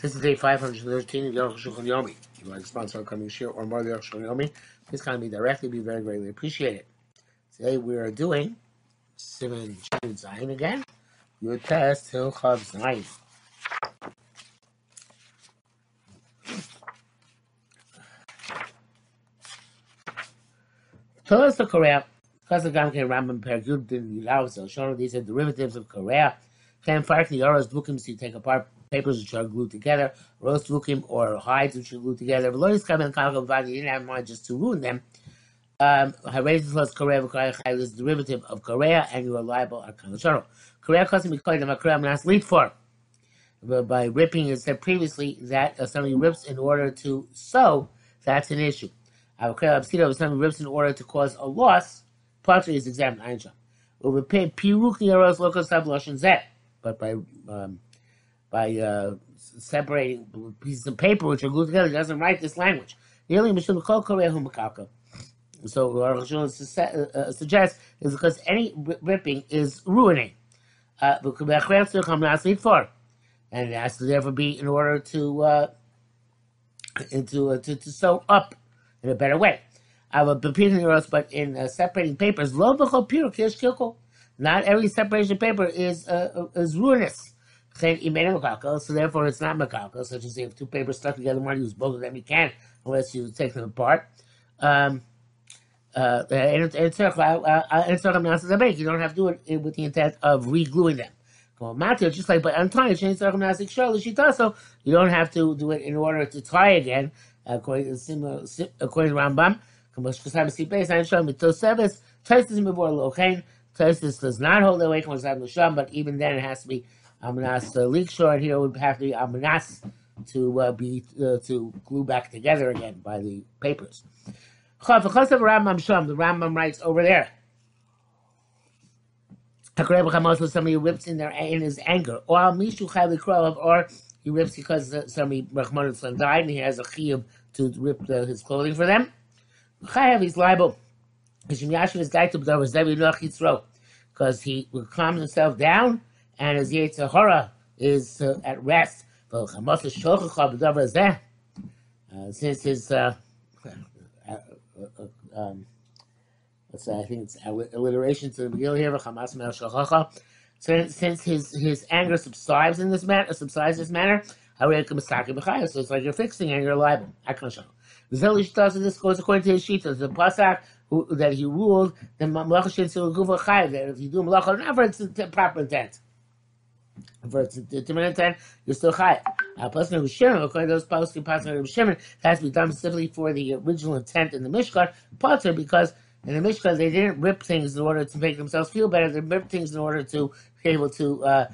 This is day 513 of Yoruch Shulchan Yomi. If you like to sponsor upcoming share or more of Yoruch Yomi, please contact me directly. Be very greatly appreciated. Today we are doing Simon Shin Zayin again. Your test Hill Chav Zayin. Tell the Korea. Because the Gamke Rambam Pergud Din Yilav showing these are derivatives of Korea. Can Fark Yoros Dukim so take apart papers which are glued together, roast dukim or hides which are glued together. Lois come and you didn't have mind just to ruin them. Um, plus Korea is derivative of Korea, and you are liable at Kanasharo. Korea custom because them a Korea not lead for. By ripping, it said previously that if somebody rips in order to sew, that's an issue. If somebody rips in order to cause a loss, Potter is examined. Einsham. But by um, by uh, separating pieces of paper which are glued together. He doesn't write this language. So what uh, uh, suggests is because any ripping is ruining. Uh, and it has to therefore be in order to uh, into uh, to, to sew up in a better way. I would repeat in but in uh, separating papers, not every separation paper is uh, is ruinous. So therefore, it's not makalka. Such as if two papers stuck together, want to use both of them, you can't unless you take them apart. Um, uh, and it's you don't have to do it with the intent of re-gluing them. Just like by untying, so you don't have to do it in order to tie again, according to Rambam. Tosis does not hold away but even then it has to be Amanas uh, leak short here would have to be Amanas to uh, be uh, to glue back together again by the papers. Rambam Sham, the Rambam writes over there. Somebody rips in their in his anger, or Mishu or he rips because somebody Rahman died and he has a chiyuv to rip the, his clothing for them. Chayav, he's liable. Because he will calm himself down and his Yetzirah is uh, at rest. Uh, since his, uh, uh, uh um, let's say, I think it's alliteration to the beginning here, since, since his, his anger subsides in this manner, subsides this manner, so it's like you're fixing and you're liable. This goes according to his shita. The pasak that he ruled that if you do malacha never, it's the proper intent for its determinate intent, you're still high. A person who's Shimon, according to those poskim passing of Shimon, has to be done specifically for the original intent in the Mishkan, Potter, because in the Mishkan they didn't rip things in order to make themselves feel better, they ripped things in order to be able to uh,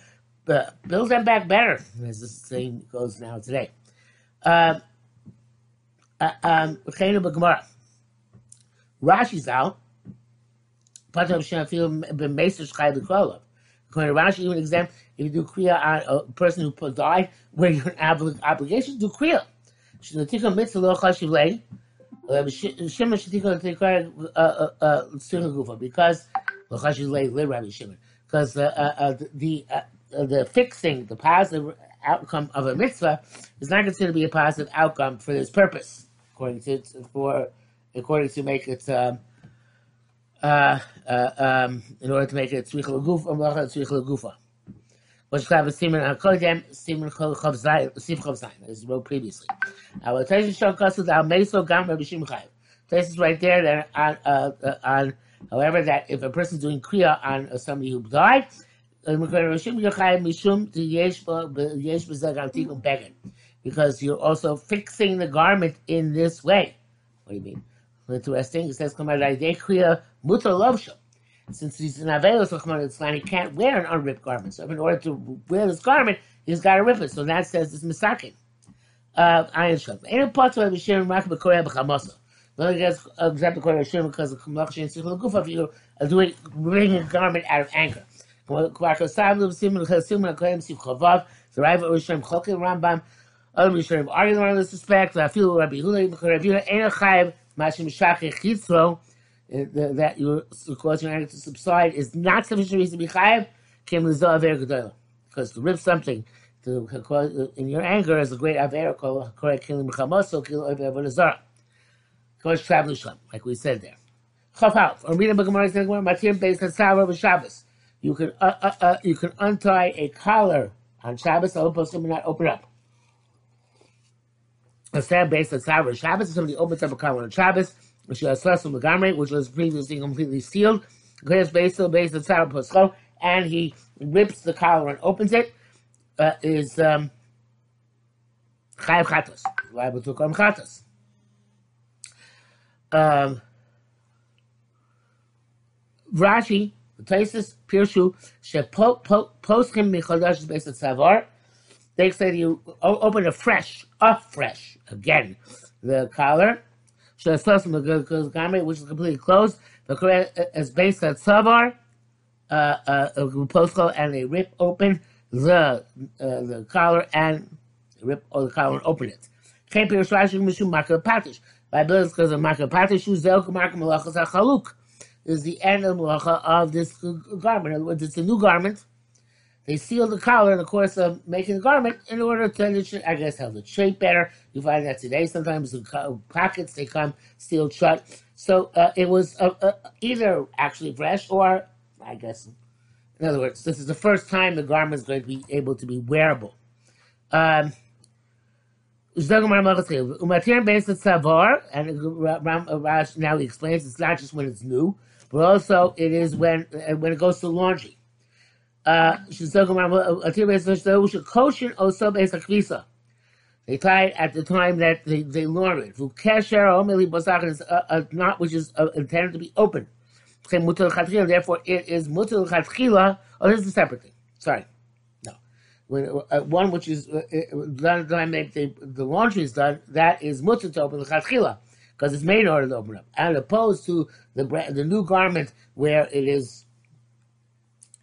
build them back better, as the saying goes now today. Uh, uh, um, Rashi's out. Potter of Shimon feel ben Meser Shchai L'Kolov. According to Rashi, even example, if you do kriya on a person who died, where you're an obligation to do kriya. Shinatika mitzvah lo chashiv lei. Shimon shatika tzricha gufa because lo chashiv lei le Rabbi Shimon because uh, uh, uh, the the the fixing the positive outcome of a mitzvah is not considered to be a positive outcome for this purpose, according to for according to make it. Um, uh, uh, um, in order to make it tzricha l'gufa, malacha tzricha l'gufa. Which have a siman hakodem, siman chav zayin, sif chav zayin, as wrote previously. Our Taish Shon Kasu, our Meso Gam Rabbi Shim. This is right there that on, uh, uh, on, however, that if a person is doing kriya on somebody who died, because you're also fixing the garment in this way. What do you mean? Interesting. It says, Since he's an Avelos he can't wear an unripped garment. So in order to wear this garment, he's got to rip it. So that says it's misakin. Uh, iron shop. Ain't a part of Hashem Rak B'Korea B'Chamasa. Not against example Korea Hashem because of Kamach Shem Sichel Gufa if you are doing bringing a garment out of anger. Kvarko Sav Simon Simon Koyim Siv Chavav. The Rav Rishon Chokim Rambam. Other Rishon arguing on this respect. I feel Rabbi Hula Rabbi Hula Ain't a Chayiv Mashim Shachich Chitzro, uh, that you're causing your anger to subside is not sufficient reason to be chayiv, came aver because to rip something to, in your anger is a great aver correct killing b'chamoso kill oiv zara. Kosh travel shlem, like we said there. Chaf out. Or reading Gemara says matir based on sour Shabbos. You can uh, uh, uh, you can untie a collar on Shabbos. The supposed to not open up. A sad based on sour Shabbos. Somebody opens up a collar on Shabbos, which is a from the which was previously completely sealed. Because based on based on sour poscho, and he rips the collar and opens it. Uh, is um, chayav chatos, liable to come chatos. Um, Rashi, the places Pirshu, poskim michadash based on savar. They say you open a fresh, a fresh again the collar. Shah Sosam Magadikar's garment, which is completely closed. The correct is based on savar, uh, uh, and they rip open the uh, the collar and rip all the collar and open it. Can't be Rashi mishum marker patish. By because of marker patish, uzel marker malachas chaluk is the end of malacha of this garment. In other words, it's a new garment. They seal the collar in the course of making the garment in order to, I guess, have the shape better. You find that today sometimes the pockets they come sealed shut. So uh, it was uh, uh, either actually fresh or, I guess, in other words, this is the first time the garment is going to be able to be wearable. Um, and now he explains it's not just when it's new, but also it is when uh, when it goes to laundry. Uh, they tie at the time that they, they launder it. is a, knot which is uh, intended to be open. Therefore, it is mutal chatchila. Oh, this is a separate thing. Sorry. No. When, uh, one which is uh, done the time that the, the laundry is done, that is mutal to open the chatchila because it's made in order to open up, and opposed to the the new garment where it is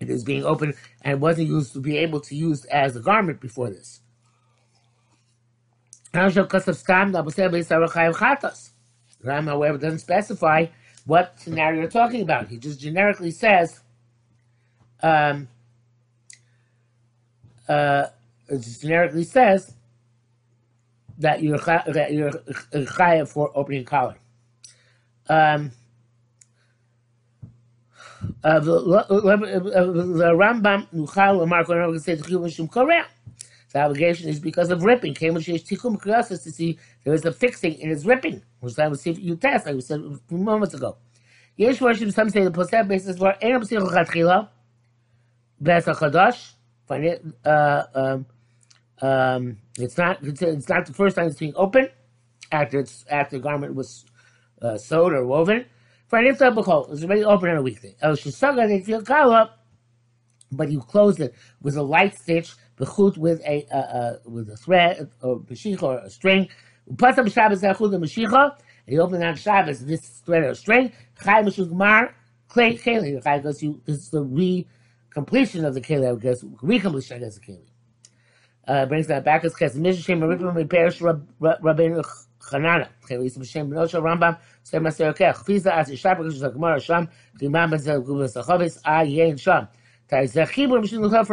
it is being opened and wasn't used to be able to use as a garment before this. Ram, however, doesn't specify what scenario you're talking about. He just generically says, um, uh, generically says that you're that you're chayav for opening collar. Um, uh, the, the Rambam Nuchal Lamar Kohen the Chiyuv Korea. The obligation is because of ripping. Came with Tikum Kriyasas to see there is a fixing in his ripping, which I see you test, like we said moments ago. Yesh worship, some say the Poseh basis for Ein Psichel Chatchila, Bes it, uh, um, um, it's not it's not the first time it's being opened after it's after the garment was uh, sewed or woven. An inside it's already open on a weekday. El Shisaga they feel up, but you close it with a light stitch, bechut with a uh, uh, with a thread or mashicha or a string. Plus up Shabbos echut the mashicha, and you open on Shabbos this thread or string. Chai mashugmar clay keli. Because you this is the re completion of the keli. I guess recompletion I guess the keli uh, brings that back as Kes Mishishem Ribim Repairs Rabbeinu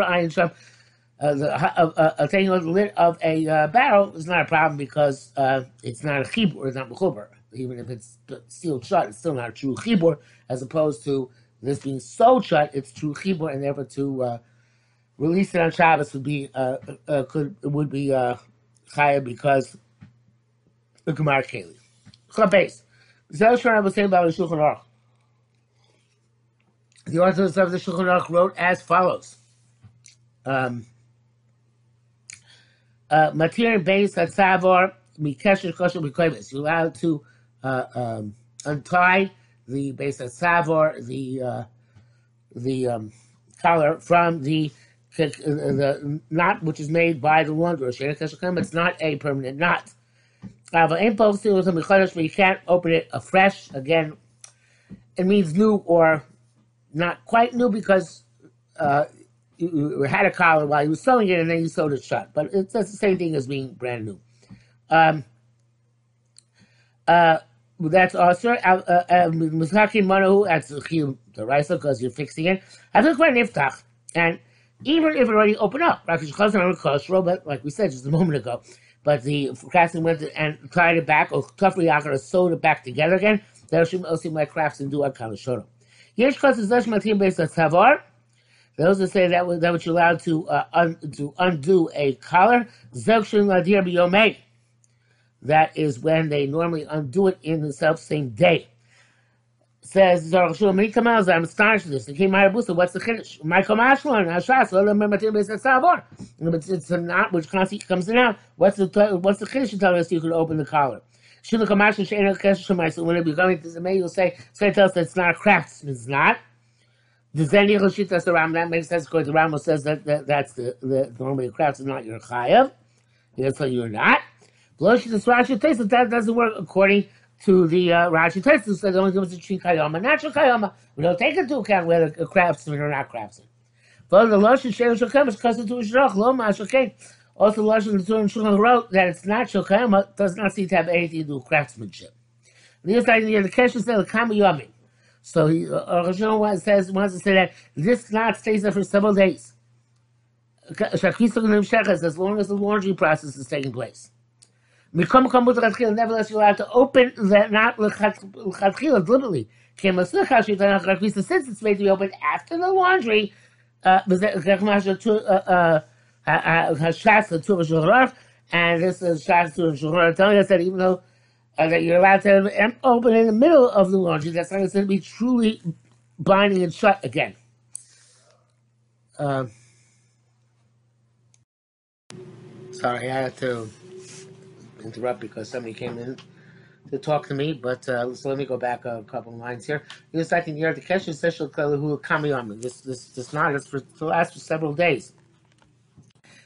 Ayin Sham. Uh, the, uh, uh, uh, the lid of a uh, barrel is not a problem because uh, it's not a chibur, it's not mechuber. Even if it's sealed shut, it's still not a true chibur, as opposed to this being so shut, it's true chibur, and therefore to uh, release it on Shabbos would be uh, uh, could would be uh, because the Gemara Keli. Chabes. I was saying about the Shulchan Aruch. The authors of the Shulchan Aruch wrote as follows. Um, uh, material based on Savor, Mikesher Kosher Bikoimis. You're allowed to uh, um, untie the base of Savor, the uh, the um, collar from the the knot which is made by the launderer. It's not a permanent knot. But you can't open it afresh. Again, it means new or not quite new because uh, you, had a collar while you were sewing it and then you sewed it shut. But it's that's the same thing as being brand new. Um, uh, that's also Mizrakim Manahu, that's the Raisa because you're fixing it. I took my Niftach, and even if it already opened up. But like we said just a moment ago, but the craftsman went and tied it back, or Kafri Yakar sewed it back together again. There should also my crafts and do a kind of show. Yesh Kosses Lesh Matim based on Tavar. Those that say that that you're allowed to uh, un, to undo a collar. Zekshin Ladir Biyomei. That is when they normally undo it in the self same day. Says Zarashul Mikamal, I'm astonished at this. It came out of what's the Kiddush? Michael Mashlon, Hashas, Olam Matim Beis Savor. It's a knot which constantly comes in out. What's the what's the Kiddush telling us you can open the collar? Shula Kamashin Shein Kesh Shemai. When it going to the May, you'll say, it's going to tell us that it's not a craftsman. It's not. The Zeni Choshit, that's. That makes sense because the Ram says that, that that's the, the normally a craftsman, not your Chayav. That's why you're not. Blosh the Rashi that doesn't work according to the uh, Rashi who says only comes to tree kayama, natural kayama. We don't take into account whether a craftsman or not craftsman. But the Lashon Shem Shokem is custom to Shirach, Lo Mashaken. Also, Lashon the Shulchan wrote that it's not Shokayama, does not seem to have anything to do with craftsmanship. And the idea, the Kesha said, the Kama. So he, uh, says, wants to say that this knot stays there for several days. As long as the laundry process is taking place. Nevertheless, you're allowed to open that not l'chadchila deliberately. Since it's made to be opened after the laundry, uh, and this is Shas to Shulchan telling us that even though uh, that you're allowed to open in the middle of the laundry, that's not going to be truly binding and shut again. Um, sorry, I had to interrupt because somebody came in to talk to me. But uh, so let me go back a couple lines here. This think here the kesher special who kamiyama. This this this not is for to last for several days.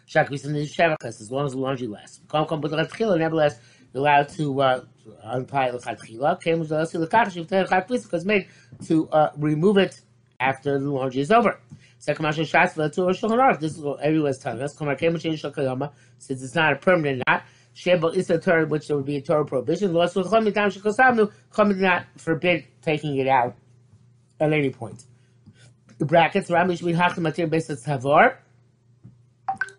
Shakvis in the shevachas as long as the laundry lasts. Come come but the nevertheless you're allowed to uh, untie the chatchila. Came with the lekach because made to uh, remove it after the laundry is over. Second Mashal Shas This is what everyone's telling us. Since it's not a permanent knot, Sheba is a Torah, which there would be a Torah prohibition. Lost with not forbid taking it out at any point. The brackets, Rambam Shmid Hachim Matir Besat Tavar.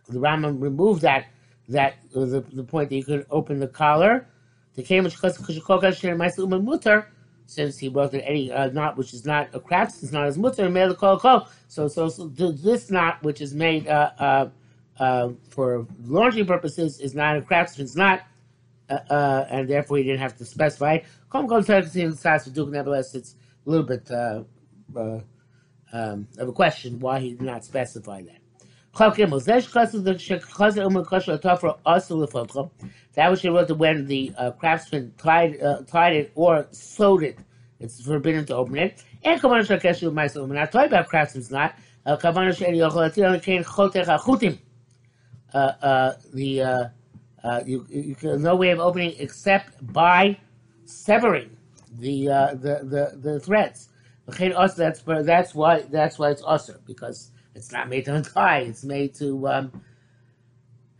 The Rambam removed that, that was the, the point that you could open the collar. The Kamish Chashikoka Shem Maisa Uman Mutar, since he brought any uh, knot which is not a craft, it's not as mutter. So, so, so this knot which is made uh, uh, uh, for laundry purposes is not a craftsman's not, uh, uh, and therefore he didn't have to specify. Come go to Duke, nevertheless, it's a little bit uh, uh, um, of a question why he did not specify that. That was she wrote when the craftsman tied, tied it or sewed it. It's forbidden to open it. And Kavanah Shakeshu myself, not talking about craftsman's not. Kavanah Shani Yochalatir Kain Chotech Achutim the uh, uh, you, you can, no way of opening except by severing the uh, the, the the threads. That's that's why that's why it's usher because it's not made to untie. It's made to um,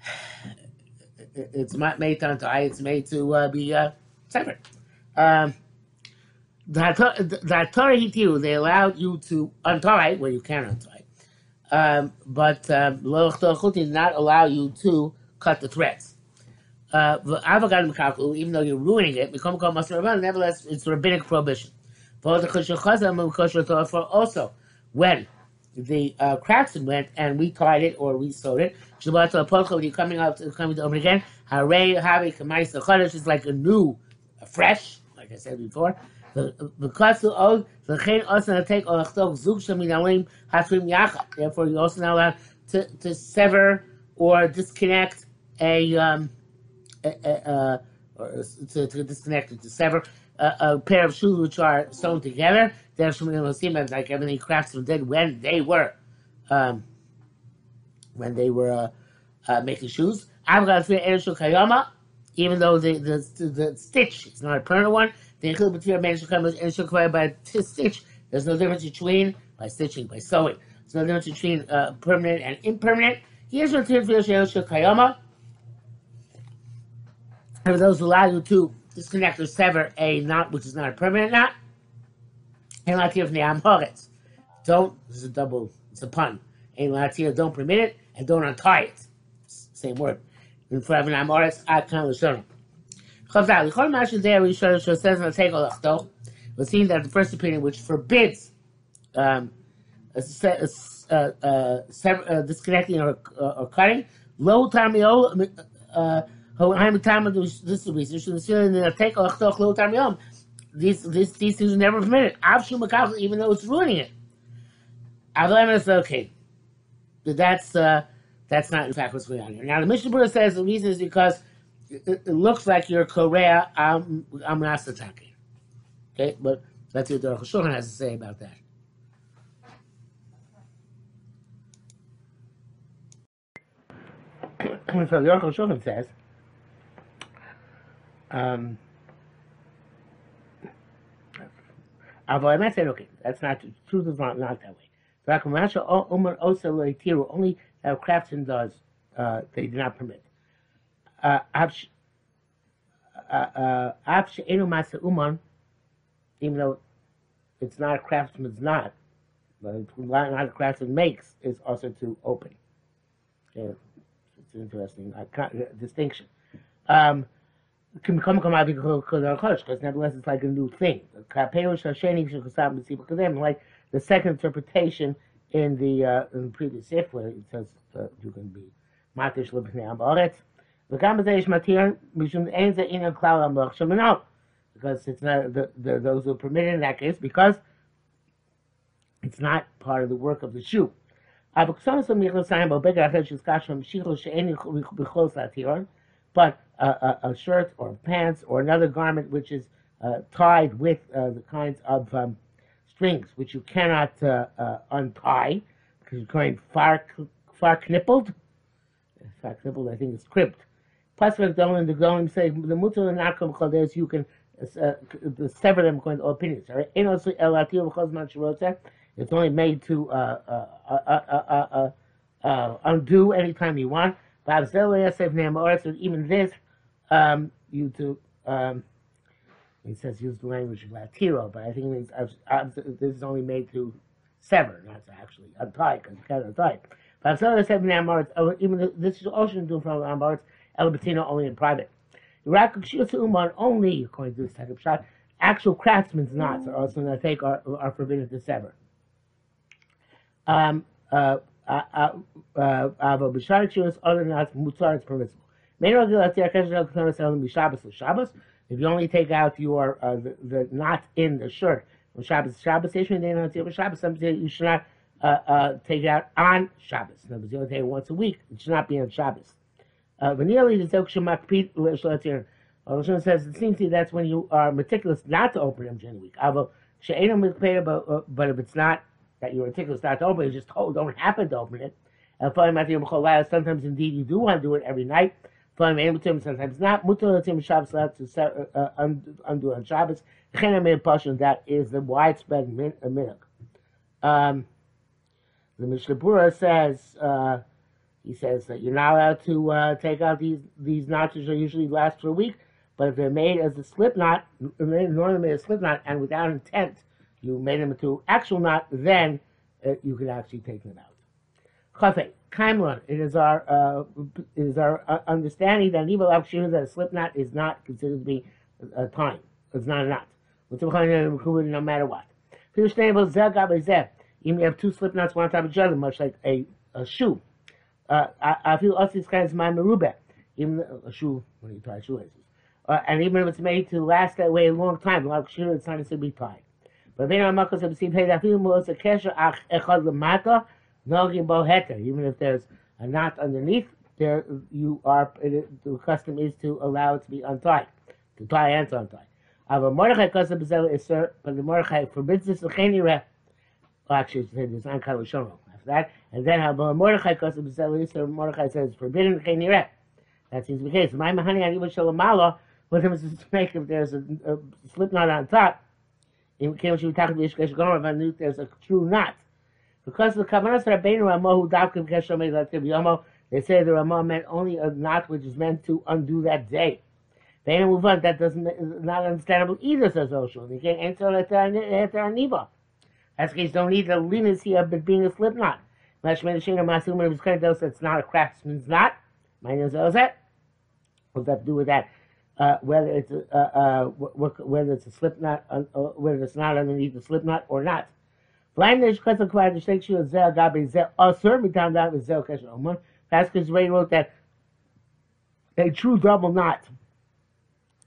it's not made to untie. It's made to uh, be uh, severed. Um, the Torah they allowed you to untie where you can untie um, but um, did not allow you to cut the threads. Uh, even though you're ruining it, nevertheless, it's rabbinic prohibition. Also, when the uh, craftsman went and we tied it or we sewed it, when you're coming out, coming to open again, is like a new, fresh, like I said before, Therefore, you're also not allowed to, to sever or disconnect a, um, a, a, a or to, to disconnect or to sever a, pair of shoes which are sewn together. Sheminim like everything craftsmen did when they were um, when they were uh, uh, making shoes. I've got three Kayama, even though the, the, the stitch is not a permanent one, and. There's no difference between by stitching by sewing. There's no difference between uh, permanent and impermanent. Here's what kayama. And for those who allow you to disconnect or sever a knot which is not a permanent knot. And from the Amhoretz. Don't, this is a double, it's a pun. and latia don't permit it and don't untie it. Same word. In front of an amoris, I can't listen. Chazal, the Mash there, we show says in the Tegel Achto, was seen that the first opinion which forbids um, uh, uh, uh, uh, disconnecting or, or cutting, low tamio, uh, this is the. Should take low tamio. These these these things are never permitted. even though it's ruining it. Avlam is okay. That's uh, that's not in fact what's going on here. Now the Mishnah Berurah says the reason is because it, looks like you're Korea. I'm I'm Nasataki. Okay, but see what the Rosh has to say about that. so the Rosh says. Um, okay, that's not the Truth is not, not that way. Only that craftsman does, uh, they do not permit. Uh, uh, uh even though it's not a craftsman's knot, but not a craftsman makes is also to open. Yeah, it's an interesting distinction. Um, can come come out because nevertheless it's like a new thing. Like the second interpretation in the uh, in the previous if where it says uh, you can be matish amoretz. וגם בזה יש מתיר משום אין זה עניין כלל המוח שמנו. Because it's not the, the, those who are permitted in that case because it's not part of the work of the shoe. but a, a, a, shirt or pants or another garment which is uh, tied with uh, the kinds of um, strings which you cannot uh, uh untie because you're going far far knippled. Far knippled, I think it's crimped. The Dolan, the Dolan say the and nakom chaldes you can uh, sever them according to opinions. Right? It's only made to uh, undo anytime you want. But even this um, you to, um, he says use the language of latiro, but I think this is only made to sever, not to actually untie, because you can't untie. But oh, even this is also doing from amoritz, elabatina only in private. Only, according to this type of shot, actual craftsmen's knots are also not take are, are forbidden to sever. Um, uh, uh, uh, uh, other knots, mutzar is permissible. If you only take out your uh, the, the knot in the shirt on Shabbos, Shabbos Shabbos, you should not uh, uh, take it out on Shabbos. In other words, you only take it once a week. It should not be on Shabbos. Vanili the Zok Shemakpit L'Shalatir. Roshon says it seems to you that's when you are meticulous not to open them during the week. Uh, but if it's not that you're meticulous not to open it, you just told, don't happen to open it. Sometimes indeed you do want to do it every night. Sometimes not. Mutalatim Shabbos to uh, undo on Shabbos. That is the widespread minhag. Um, the Mishnah says uh, he says that you're not allowed to uh, take out these these notches. They usually last for a week, but if they're made as a slip knot, normally made a slip knot, and without intent, you made them into actual knot, then uh, you can actually take them out. Chafei, Kaimlon, it is our uh, it is our uh, understanding that evil avshir that a slip knot is not considered to be a time. It's not a knot. No matter what. Even you have two slip knots one on top of each other, much like a, a shoe. Uh, I, feel us these kinds of my merube. Even a shoe, when you tie shoelaces. Uh, and even if it's made to last that way a long time, like sure it's not to be tied. But then I'm going to see that feeling was a kesher ach echad lemata Nogin boheter. Even if there's a knot underneath, there you are. The custom is to allow it to be untied, to tie and to untie. Ava Mordechai custom is but the Mordechai forbids this actually, there's not kind of that. And then Mordechai custom is sir. Mordechai says forbidden l'cheni reh. That seems to be the case. My mahani ani shalamala. What happens to make if there's a, a slip knot on top? In case you talk about there's a true knot. Because the Kavanas Rabbeinu Ramah who Davkim Kesher Mezativ Yomo, they say the Ramah meant only a knot which is meant to undo that day. Ve'enu move on, that doesn't not understandable either, says Osho. You can't answer Aniva. Case don't need the leniency of it being a slip knot. Mashman Shina Masum is kind of it's not a craftsman's knot. My name is Ozet. What's that to do with that? Uh, whether it's a, uh, uh, whether it's a slip knot, uh, whether it's not underneath the slip knot or not. Blindness because of the shake shoe zel gabi zel asur mitam that with zel kesher. That's because Ray wrote that a true double knot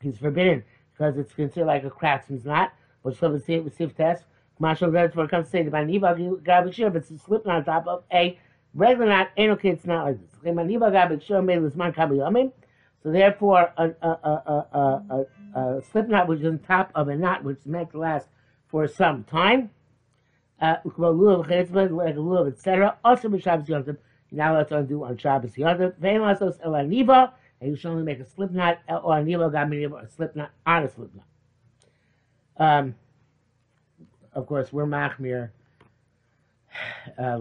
is forbidden because it's considered like a craftsman's knot, which some of the sieve test. Marshall that's what comes to say the maniba gabi shir, but it's a slip knot on top of a regular knot, ain't okay, it's not like this. Okay, maniba gabi shir made this man kabi yamin. So therefore, a, a, a, a, a slip knot which is on top of a knot which is meant to last for some time uh, a etc. Also, b'Shabbos Yom Now let's undo on Shabbos Yom Tov. Vein lasos el aniva, and you should only make a slip knot or aniva gam or a slip knot on a slip knot. Um, of course, we're machmir. Uh,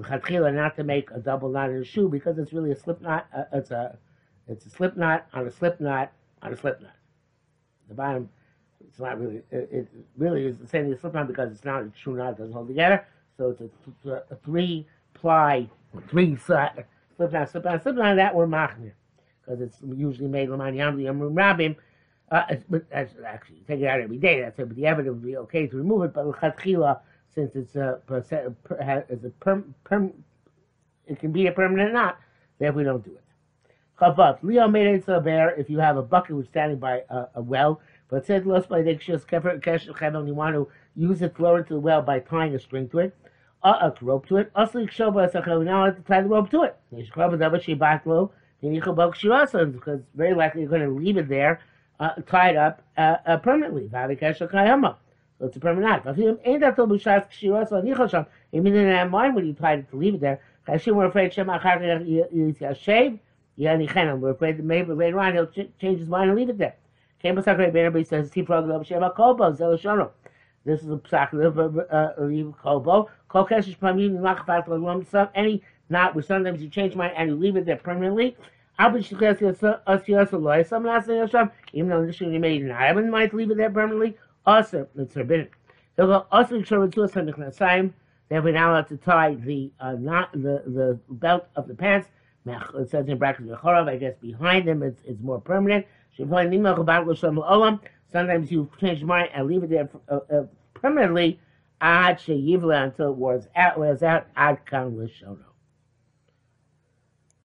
not to make a double knot in a shoe because it's really a slip knot. Uh, it's a it's a slip knot on a slip knot on a slip knot. The bottom it's not really, it, it really is the same as a slip knot because it's not a true knot, it doesn't hold together. So it's a, a three ply, three slip knot, slip knot, slip knot, that we're machmir. Because it's usually made Laman Yamli Yamrum Rabim. Uh, but actually, take it out every day, that's it, but the evidence would be okay to remove it, but L'chatchila, since it's a, it's a perm, perm, it can be a permanent knot, then we don't do it. Chavav, Leo bear if you have a bucket which is standing by a, a well, but said lost by the Dikshas Kefer you want to use it lower to the well by tying a string to it, uh, a rope to it. Also, now have to tie the rope to it. Because very likely you're going to leave it there uh, tied up uh, uh, permanently. So it's a permanent act. Mean in that mind when you tried to leave it there? Were afraid We're afraid that maybe later on he'll change his mind and leave it there. Came a Sakre Bernabe says. This is a Kolbo. Kolkesh Pamim Machfat Lam. Some any not sometimes you change mind and you leave it there permanently. Be even though this you made not have in mind to leave it there permanently. Also, it's forbidden. They'll go also show to us on the Knasayim. Then we're now allowed to tie the uh, not the the belt of the pants. It says in brackets I guess behind them it's, it's more permanent. Sometimes you change your mind and leave it there uh, uh, permanently. Until it wears out, wears out. Ad kan.